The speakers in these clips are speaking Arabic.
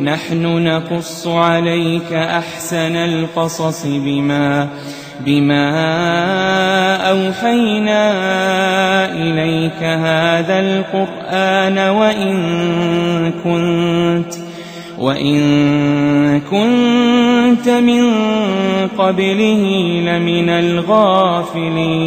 نحن نقص عليك أحسن القصص بما بما أوحينا إليك هذا القرآن وإن كنت وإن كنت من قبله لمن الغافلين.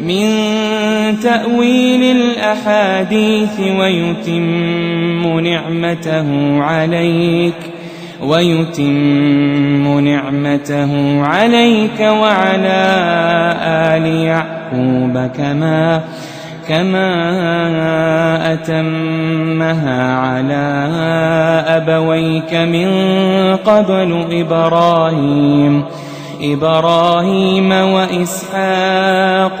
من تأويل الأحاديث ويتم نعمته عليك ويتم نعمته عليك وعلى آل يعقوب كما كما أتمها على أبويك من قبل إبراهيم إبراهيم وإسحاق.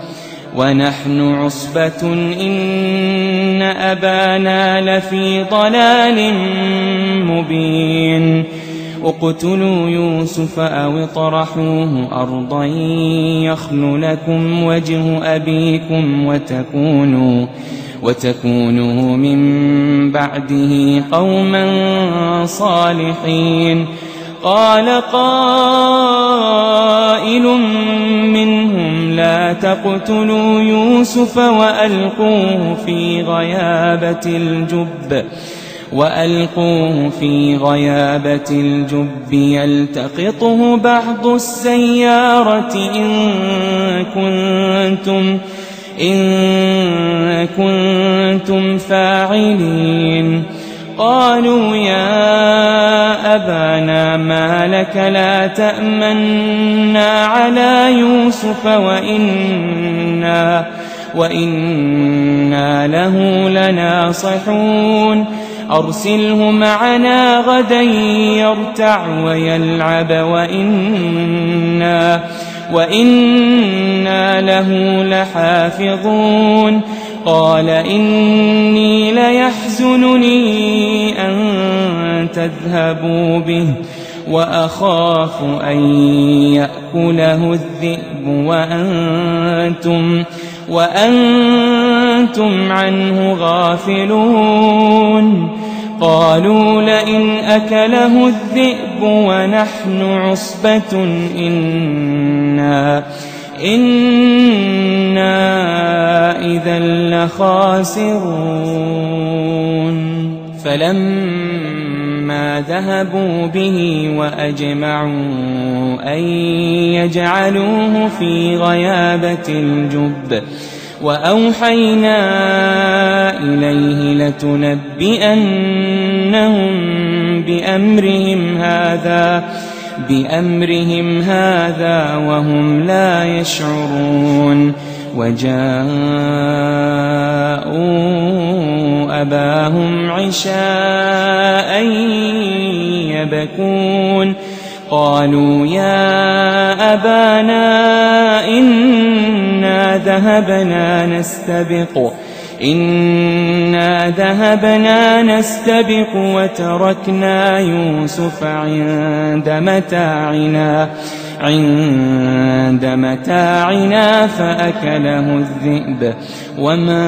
ونحن عصبة إن أبانا لفي ضلال مبين. اقتلوا يوسف أو اطرحوه أرضا يخل لكم وجه أبيكم وتكونوا وتكونوا من بعده قوما صالحين. قال قائل منهم لا تقتلوا يوسف وألقوه في غيابة الجب وألقوه في غيابة الجب يلتقطه بعض السيارة إن كنتم إن كنتم فاعلين. قالوا يا أبانا ما لك لا تأمنا على يوسف وإنا وإنا له لناصحون. أرسله معنا غدا يرتع ويلعب وإنا وإنا له لحافظون. قال إني ليحزنني أن تذهبوا به وأخاف أن يأكله الذئب وأنتم وأنتم عنه غافلون. قالوا لئن أكله الذئب ونحن عصبة إنا إنا إذا لخاسرون فلما ذهبوا به وأجمعوا أن يجعلوه في غيابة الجب وأوحينا إليه لتنبئنهم بأمرهم هذا بأمرهم هذا وهم لا يشعرون وجاءوا أباهم عشاء يبكون قالوا يا أبانا إنا ذهبنا نستبق إنا ذهبنا نستبق وتركنا يوسف عند متاعنا عند متاعنا فأكله الذئب وما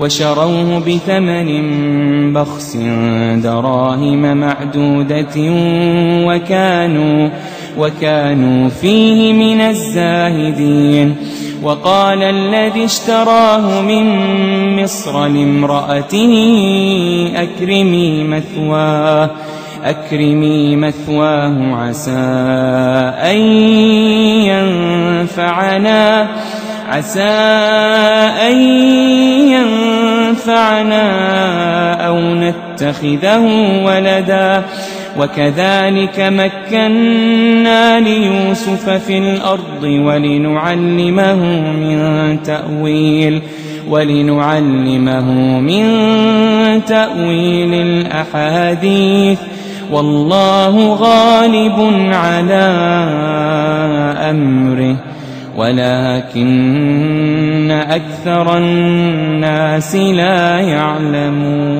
وشروه بثمن بخس دراهم معدودة وكانوا وكانوا فيه من الزاهدين. وقال الذي اشتراه من مصر لامرأته أكرمي مثواه أكرمي مثواه عسى أن ينفعنا. عسى أن ينفعنا أو نتخذه ولدا. وكذلك مكنا ليوسف في الأرض ولنعلمه من تأويل ولنعلمه من تأويل الأحاديث. والله غالب على أمره. ولكن أكثر الناس لا يعلمون.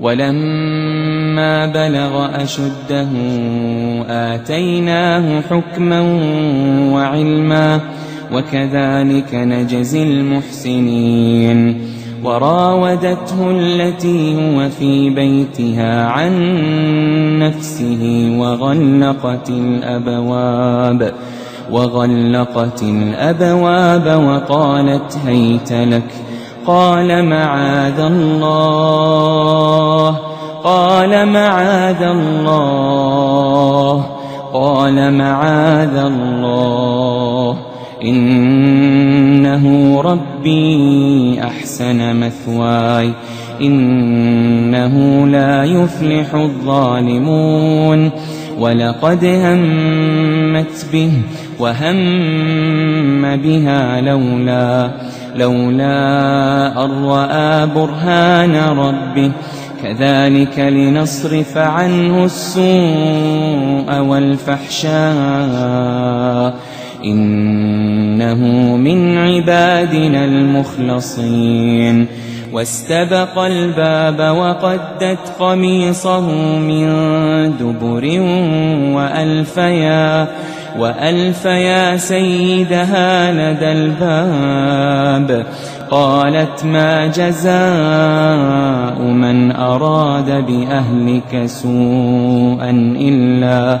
ولما بلغ أشده آتيناه حكما وعلما وكذلك نجزي المحسنين. وراودته التي هو في بيتها عن نفسه وغلقت الأبواب وغلقت الأبواب وقالت هيت لك قال معاذ الله قال معاذ الله قال معاذ الله. إنه ربي أحسن مثواي إنه لا يفلح الظالمون. ولقد همت به وهم بها لولا لولا أن رأى برهان ربه. كذلك لنصرف عنه السوء والفحشاء. إنه من عبادنا المخلصين. واستبق الباب وقدت قميصه من دبر وألفيا وألفيا سيدها لدى الباب. قالت ما جزاء من أراد بأهلك سوءا إلا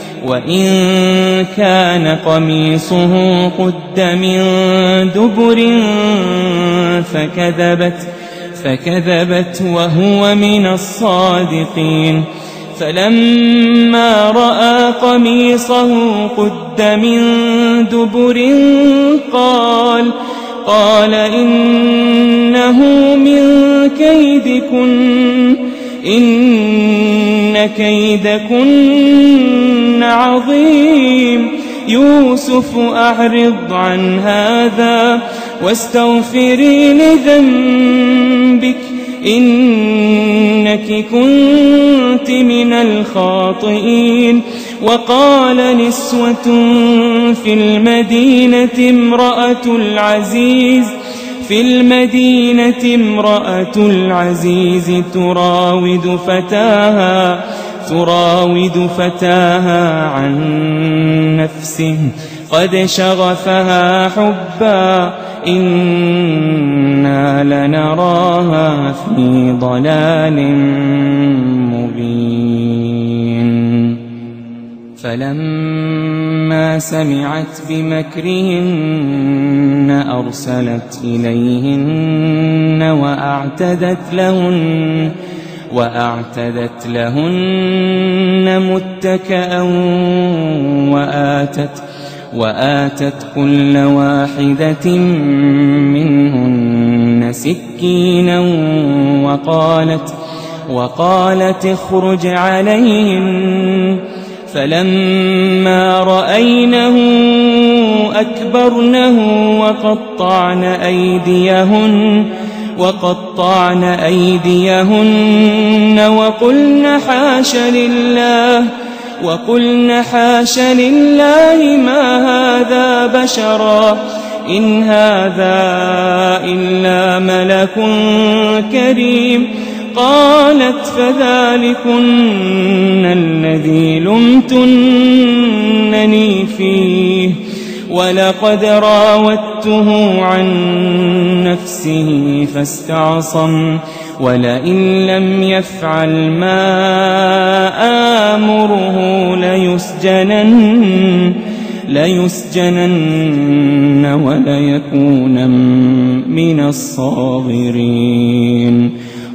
وإن كان قميصه قد من دبر فكذبت فكذبت وهو من الصادقين. فلما رأى قميصه قد من دبر قال قال إنه من كيدكن. إن كيدكن عظيم. يوسف أعرض عن هذا واستغفري لذنبك. إنك كنت من الخاطئين. وقال نسوة في المدينة امرأة العزيز في المدينة امرأة العزيز تراود فتاها تراود فتاها عن نفسه. قد شغفها حبا إنا لنراها في ضلال فلما سمعت بمكرهن أرسلت إليهن وأعتدت لهن وأعتدت لهن متكأ وآتت وآتت كل واحدة منهن سكينا وقالت وقالت اخرج عليهن فلما رأينه أكبرنه وقطعن أيديهن وقطعن أيديهن وقلن حاش لله وقلن حاش لله ما هذا بشرا إن هذا إلا ملك كريم. قالت فذلكن الذي لمتنني فيه ولقد راودته عن نفسه فاستعصم ولئن لم يفعل ما آمره ليسجنن ليسجنن وليكون من الصاغرين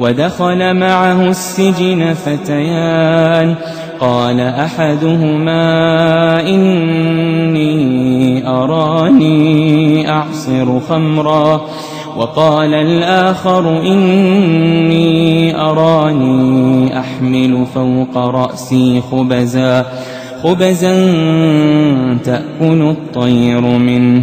ودخل معه السجن فتيان. قال أحدهما إني أراني أعصر خمرا. وقال الآخر إني أراني أحمل فوق رأسي خبزا. خبزا تأكل الطير منه.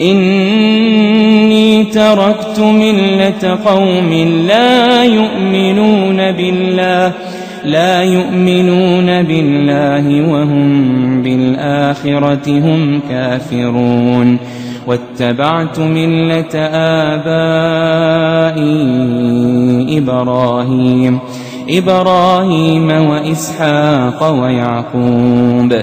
إني تركت ملة قوم لا يؤمنون بالله لا يؤمنون بالله وهم بالآخرة هم كافرون. واتبعت ملة آبائي إبراهيم إبراهيم وإسحاق ويعقوب.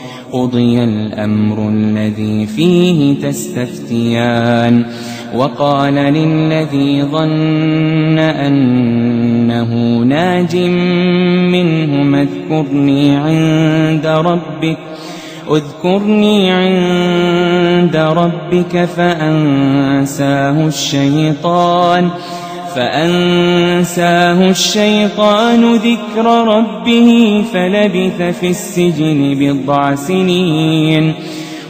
قضي الأمر الذي فيه تستفتيان وقال للذي ظن أنه ناج منه اذكرني عند ربك اذكرني عند ربك فأنساه الشيطان. فأنساه الشيطان ذكر ربه فلبث في السجن بضع سنين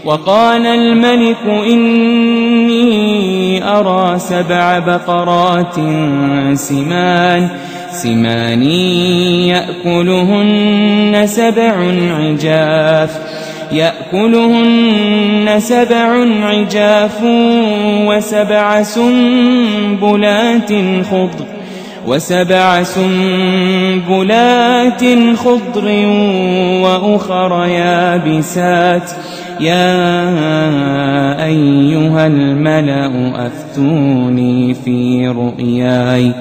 وقال الملك إني أرى سبع بقرات سمان سمان يأكلهن سبع عجاف يأكلهن سبع عجاف وسبع سنبلات خضر وسبع سنبلات خضر وأخر يابسات. يا أيها الملأ أفتوني في رؤياي.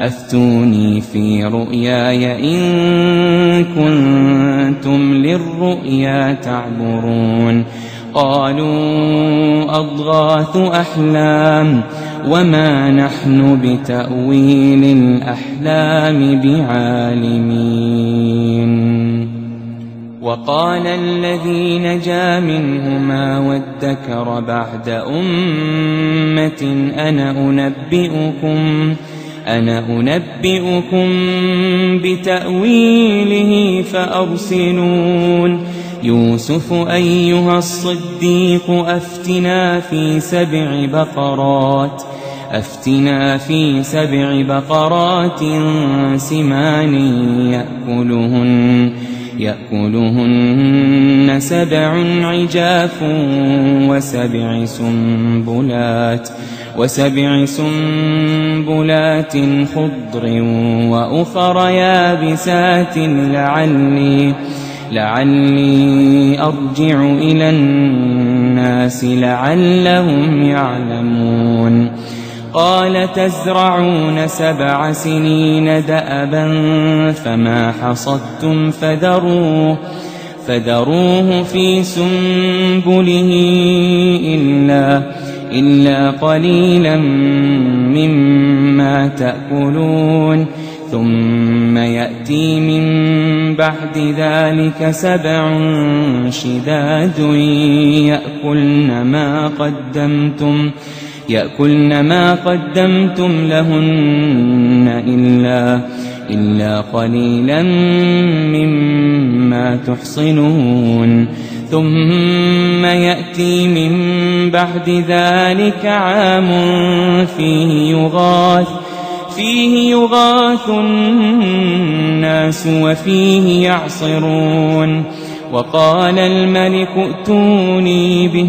أفتوني في رؤياي إن كنتم للرؤيا تعبرون. قالوا أضغاث أحلام وما نحن بتأويل الأحلام بعالمين. وقال الذي نجا منهما وادكر بعد أمة أنا أنبئكم أنا أنبئكم بتأويله فأرسلون. يوسف أيها الصديق أفتنا في سبع بقرات. أفتنا في سبع بقرات سمان يأكلهن. يأكلهن سبع عجاف وسبع سنبلات وسبع سنبلات خضر وأخر يابسات لعلي لعلي أرجع إلى الناس لعلهم يعلمون قال تزرعون سبع سنين دأبا فما حصدتم فذروه فذروه في سنبله إلا إلا قليلا مما تأكلون. ثم يأتي من بعد ذلك سبع شداد يأكلن ما قدمتم. يأكلن ما قدمتم لهن إلا إلا قليلا مما تحصنون. ثم يأتي من بعد ذلك عام فيه يغاث فيه يغاث الناس وفيه يعصرون. وقال الملك ائتوني به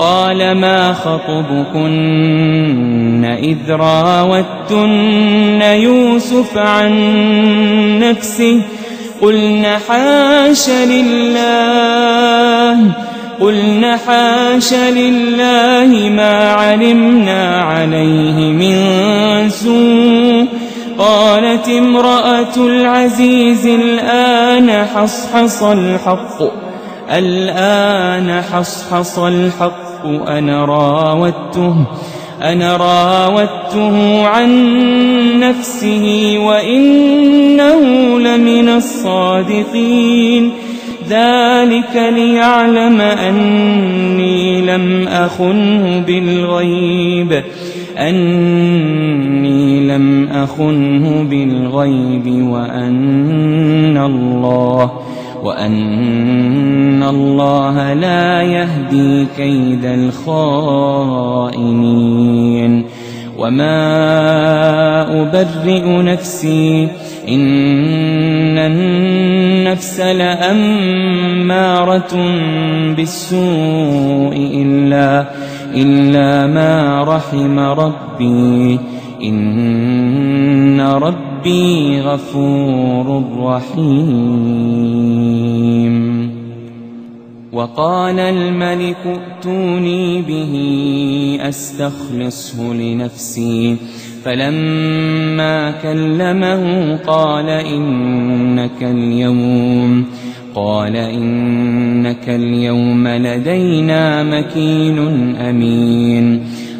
قال ما خطبكن إذ راوتن يوسف عن نفسه قلن حاش لله قلن حاش لله ما علمنا عليه من سوء قالت امرأة العزيز الآن حصحص الحق الآن حصحص الحق أنا راودته أنا راودته عن نفسه وإنه لمن الصادقين. ذلك ليعلم أني لم أخنه بالغيب أني لم أخنه بالغيب وأن الله وأن الله لا يهدي كيد الخائنين. وما أبرئ نفسي إن النفس لأمارة بالسوء إلا إلا ما رحم ربي. إن ربي غفور رحيم. وقال الملك ائتوني به أستخلصه لنفسي. فلما كلمه قال إنك اليوم. قال إنك اليوم لدينا مكين أمين.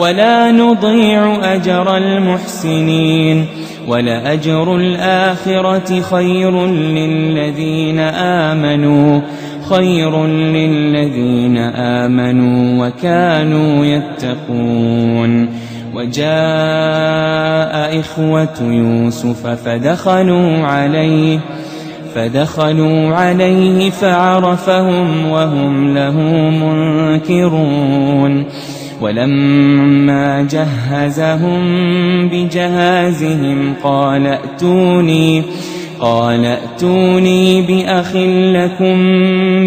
ولا نضيع أجر المحسنين ولأجر الآخرة خير للذين آمنوا خير للذين آمنوا وكانوا يتقون وجاء إخوة يوسف فدخلوا عليه فدخلوا عليه فعرفهم وهم له منكرون ولما جهزهم بجهازهم قال ائتوني قال ائتوني بأخ لكم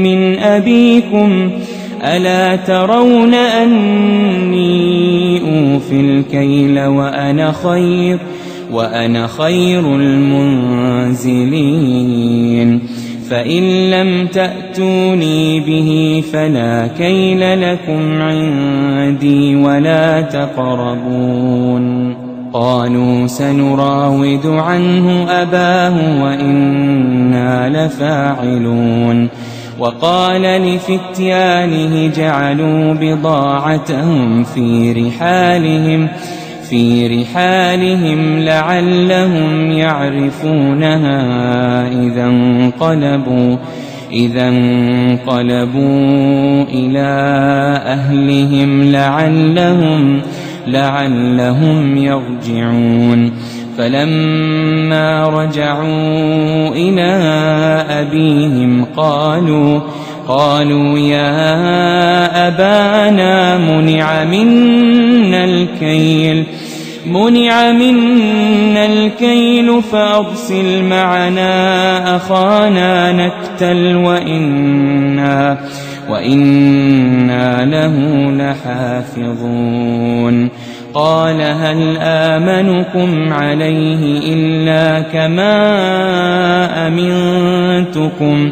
من أبيكم ألا ترون أني أوفي الكيل وأنا خير وأنا خير المنزلين. فإن لم تأتوني به فلا كيل لكم عندي ولا تقربون. قالوا سنراود عنه أباه وإنا لفاعلون. وقال لفتيانه جعلوا بضاعتهم في رحالهم. في رحالهم لعلهم يعرفونها إذا انقلبوا إذا انقلبوا إلى أهلهم لعلهم لعلهم يرجعون. فلما رجعوا إلى أبيهم قالوا قالوا يا أبانا منع منا الكيل. منع منا الكيل فأرسل معنا أخانا نكتل وإنا وإنا له لحافظون. قال هل آمنكم عليه إلا كما أمنتكم؟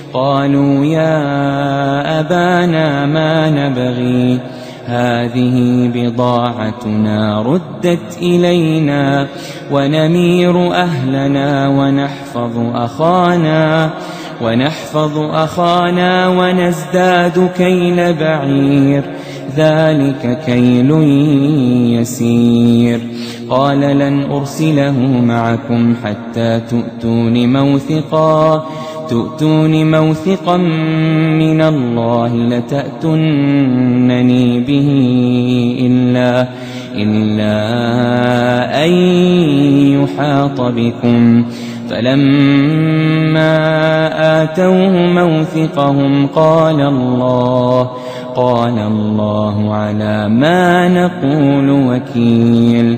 قالوا يا أبانا ما نبغي؟ هذه بضاعتنا ردت إلينا ونمير أهلنا ونحفظ أخانا ونحفظ أخانا ونزداد كيل بعير. ذلك كيل يسير. قال لن أرسله معكم حتى تؤتون موثقا. تؤتون موثقا من الله لتأتنني به إلا إلا أن يحاط بكم. فلما آتوه موثقهم قال الله قال الله على ما نقول وكيل.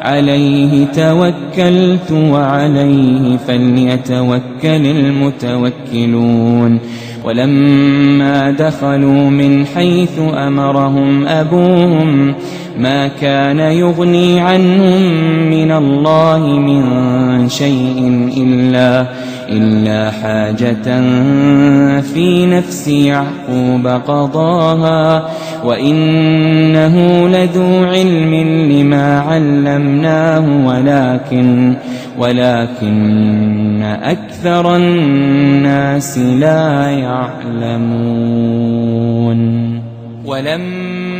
عليه توكلت وعليه فليتوكل المتوكلون. ولما دخلوا من حيث أمرهم أبوهم ما كان يغني عنهم من الله من شيء إلا إلا حاجة في نفس يعقوب قضاها وإنه لذو علم لما علمناه ولكن ولكن أكثر الناس لا يعلمون. ولما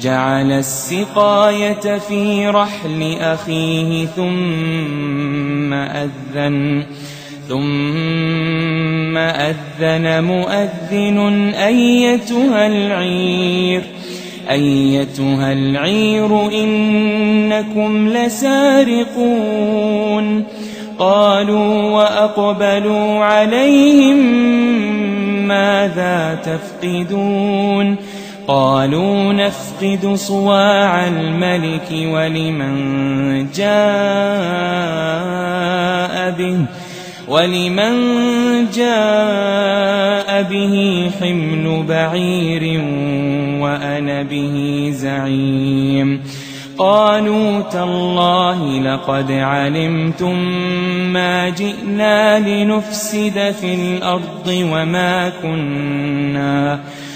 جعل السقاية في رحل أخيه ثم أذن ثم أذن مؤذن أيتها العير أيتها العير إنكم لسارقون. قالوا وأقبلوا عليهم ماذا تفقدون؟ قالوا نفقد صواع الملك ولمن جاء به ولمن جاء به حمل بعير وأنا به زعيم. قالوا تالله لقد علمتم ما جئنا لنفسد في الأرض وما كنا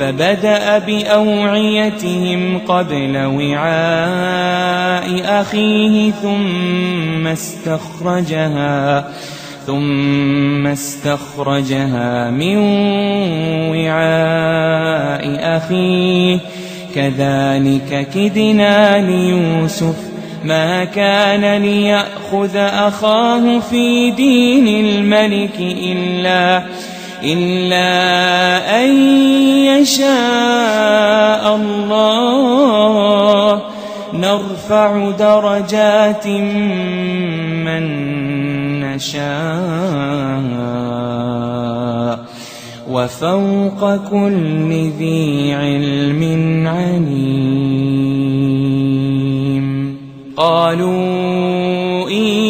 فبدأ بأوعيتهم قبل وعاء أخيه ثم استخرجها ثم استخرجها من وعاء أخيه. كذلك كدنا ليوسف ما كان ليأخذ أخاه في دين الملك إلا إلا أن يشاء الله. نرفع درجات من نشاء. وفوق كل ذي علم عليم. قالوا إن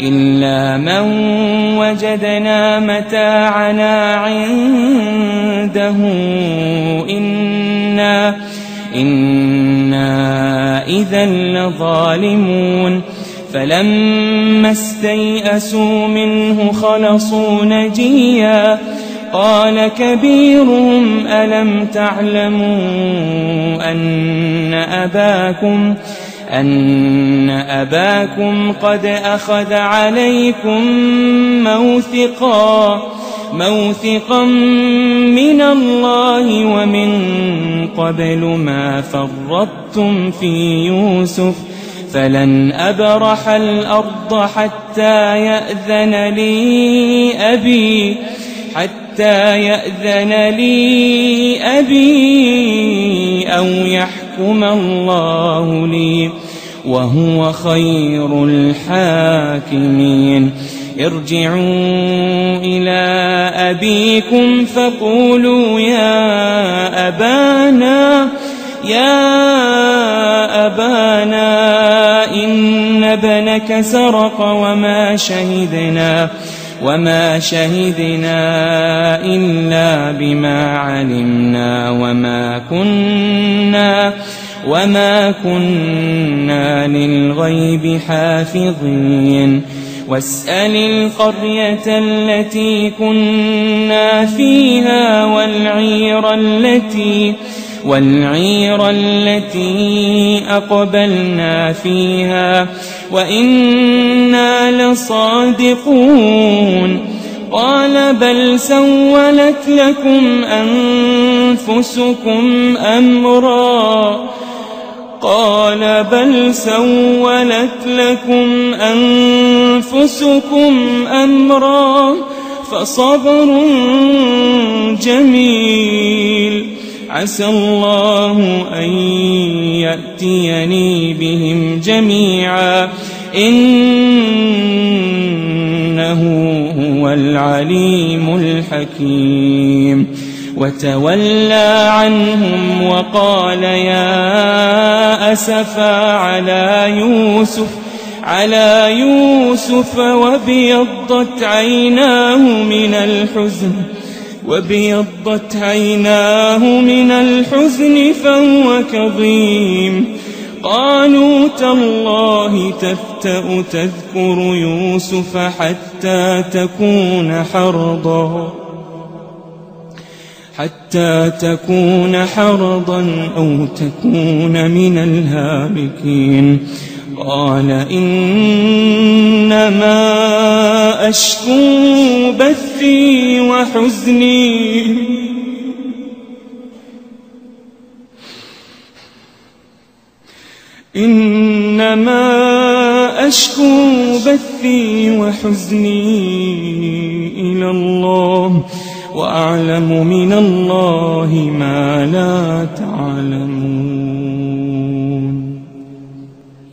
إلا من وجدنا متاعنا عنده إنا إنا إذا لظالمون فلما استيئسوا منه خلصوا نجيا قال كبيرهم ألم تعلموا أن أباكم أن أباكم قد أخذ عليكم موثقا موثقا من الله ومن قبل ما فرطتم في يوسف فلن أبرح الأرض حتى يأذن لي أبي حتى يأذن لي أبي أو يحكم الله لي وهو خير الحاكمين. ارجعوا إلى أبيكم فقولوا يا أبانا يا أبانا إن ابنك سرق وما شهدنا. وما شهدنا إلا بما علمنا وما كنا وما كنا للغيب حافظين واسأل القرية التي كنا فيها والعير التي والعير التي أقبلنا فيها وإنا لصادقون. قال بل سولت لكم أنفسكم أمرا. قال بل سولت لكم أنفسكم أمرا. فصبر جميل. عسى الله أن يأتيني بهم جميعا. إنه هو العليم الحكيم. وتولى عنهم وقال يا أسفا على يوسف على يوسف وابيضت عيناه من الحزن. وابيضت عيناه من الحزن فهو كظيم. قالوا تالله تفتأ تذكر يوسف حتى تكون حرضا. حتى تكون حرضا أو تكون من الهالكين. قال إنما أشكو بثي وحزني. إنما أشكو بثي وحزني إلى الله وأعلم من الله ما لا تعلمون.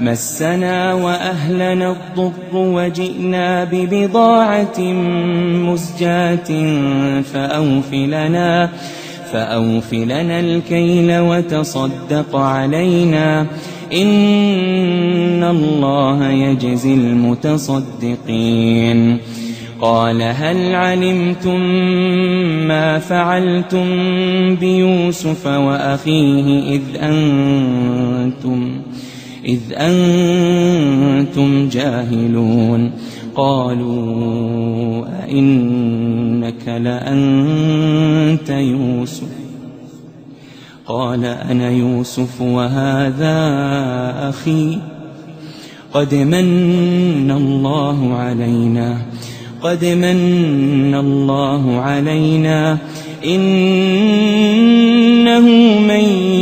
مسنا وأهلنا الضر وجئنا ببضاعة مزجاة فأوفلنا فأوفلنا الكيل وتصدق علينا. إن الله يجزي المتصدقين. قال هل علمتم ما فعلتم بيوسف وأخيه إذ أنتم إذ أنتم جاهلون. قالوا أئنك لأنت يوسف. قال أنا يوسف وهذا أخي. قد من الله علينا. قد من الله علينا. إنه من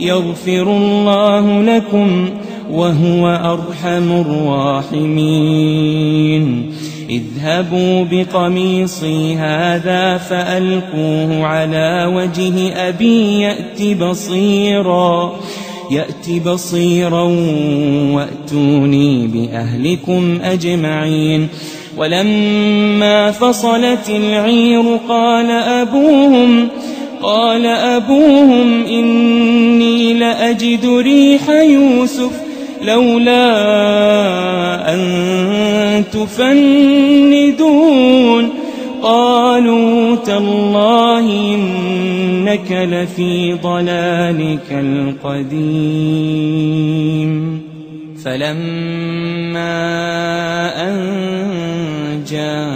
يغفر الله لكم وهو أرحم الراحمين. اذهبوا بقميصي هذا فألقوه على وجه أبي يأت بصيراً يأت بصيرا وأتوني بأهلكم أجمعين. ولما فصلت العير قال أبوهم قال أبوهم إني لأجد ريح يوسف لولا أن تفندون. قالوا تالله إنك لفي ضلالك القديم. فلما أن جاء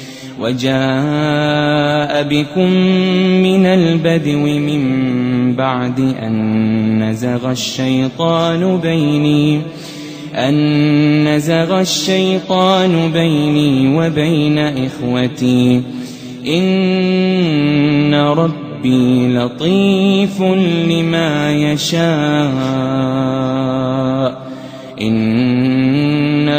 وجاء بكم من البدو من بعد أن نزغ الشيطان بيني أن نزغ الشيطان بيني وبين إخوتي. إن ربي لطيف لما يشاء.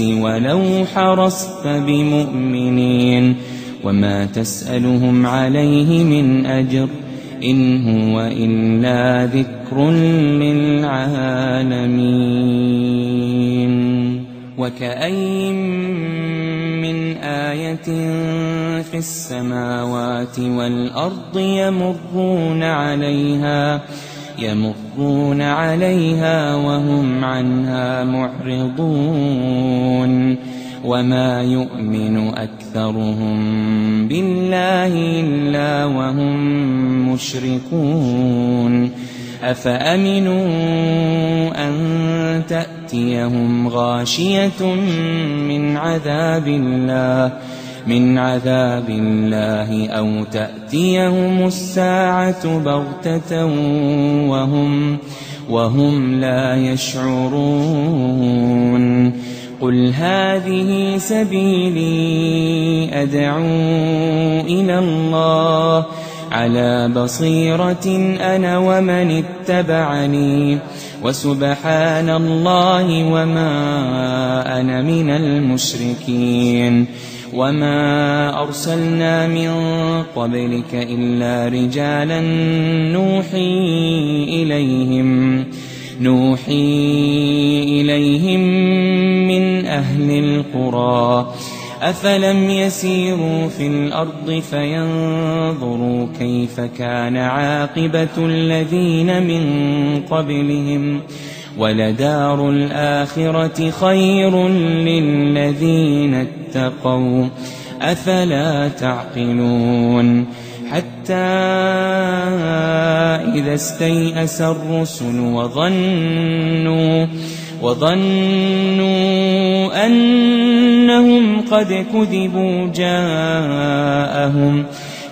ولو حرصت بمؤمنين وما تسألهم عليه من أجر إن هو إلا ذكر للعالمين وكأي من آية في السماوات والأرض يمرون عليها يمرون عليها وهم عنها معرضون وما يؤمن أكثرهم بالله إلا وهم مشركون أفأمنوا أن تأتيهم غاشية من عذاب الله من عذاب الله أو تأتيهم الساعة بغتة وهم وهم لا يشعرون. قل هذه سبيلي أدعو إلى الله. على بصيرة أنا ومن اتبعني. وسبحان الله وما أنا من المشركين. وما أرسلنا من قبلك إلا رجالا نوحي إليهم نوحي إليهم من أهل القرى أفلم يسيروا في الأرض فينظروا كيف كان عاقبة الذين من قبلهم ولدار الآخرة خير للذين اتقوا. أفلا تعقلون؟ حتى إذا استيأس الرسل وظنوا وظنوا أنهم قد كذبوا جاءهم.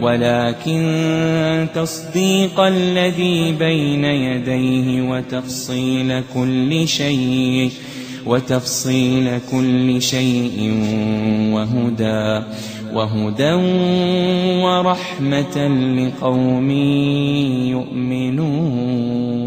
ولكن تصديق الذي بين يديه وتفصيل كل شيء وتفصيل كل شيء وهدى وهدى ورحمة لقوم يؤمنون.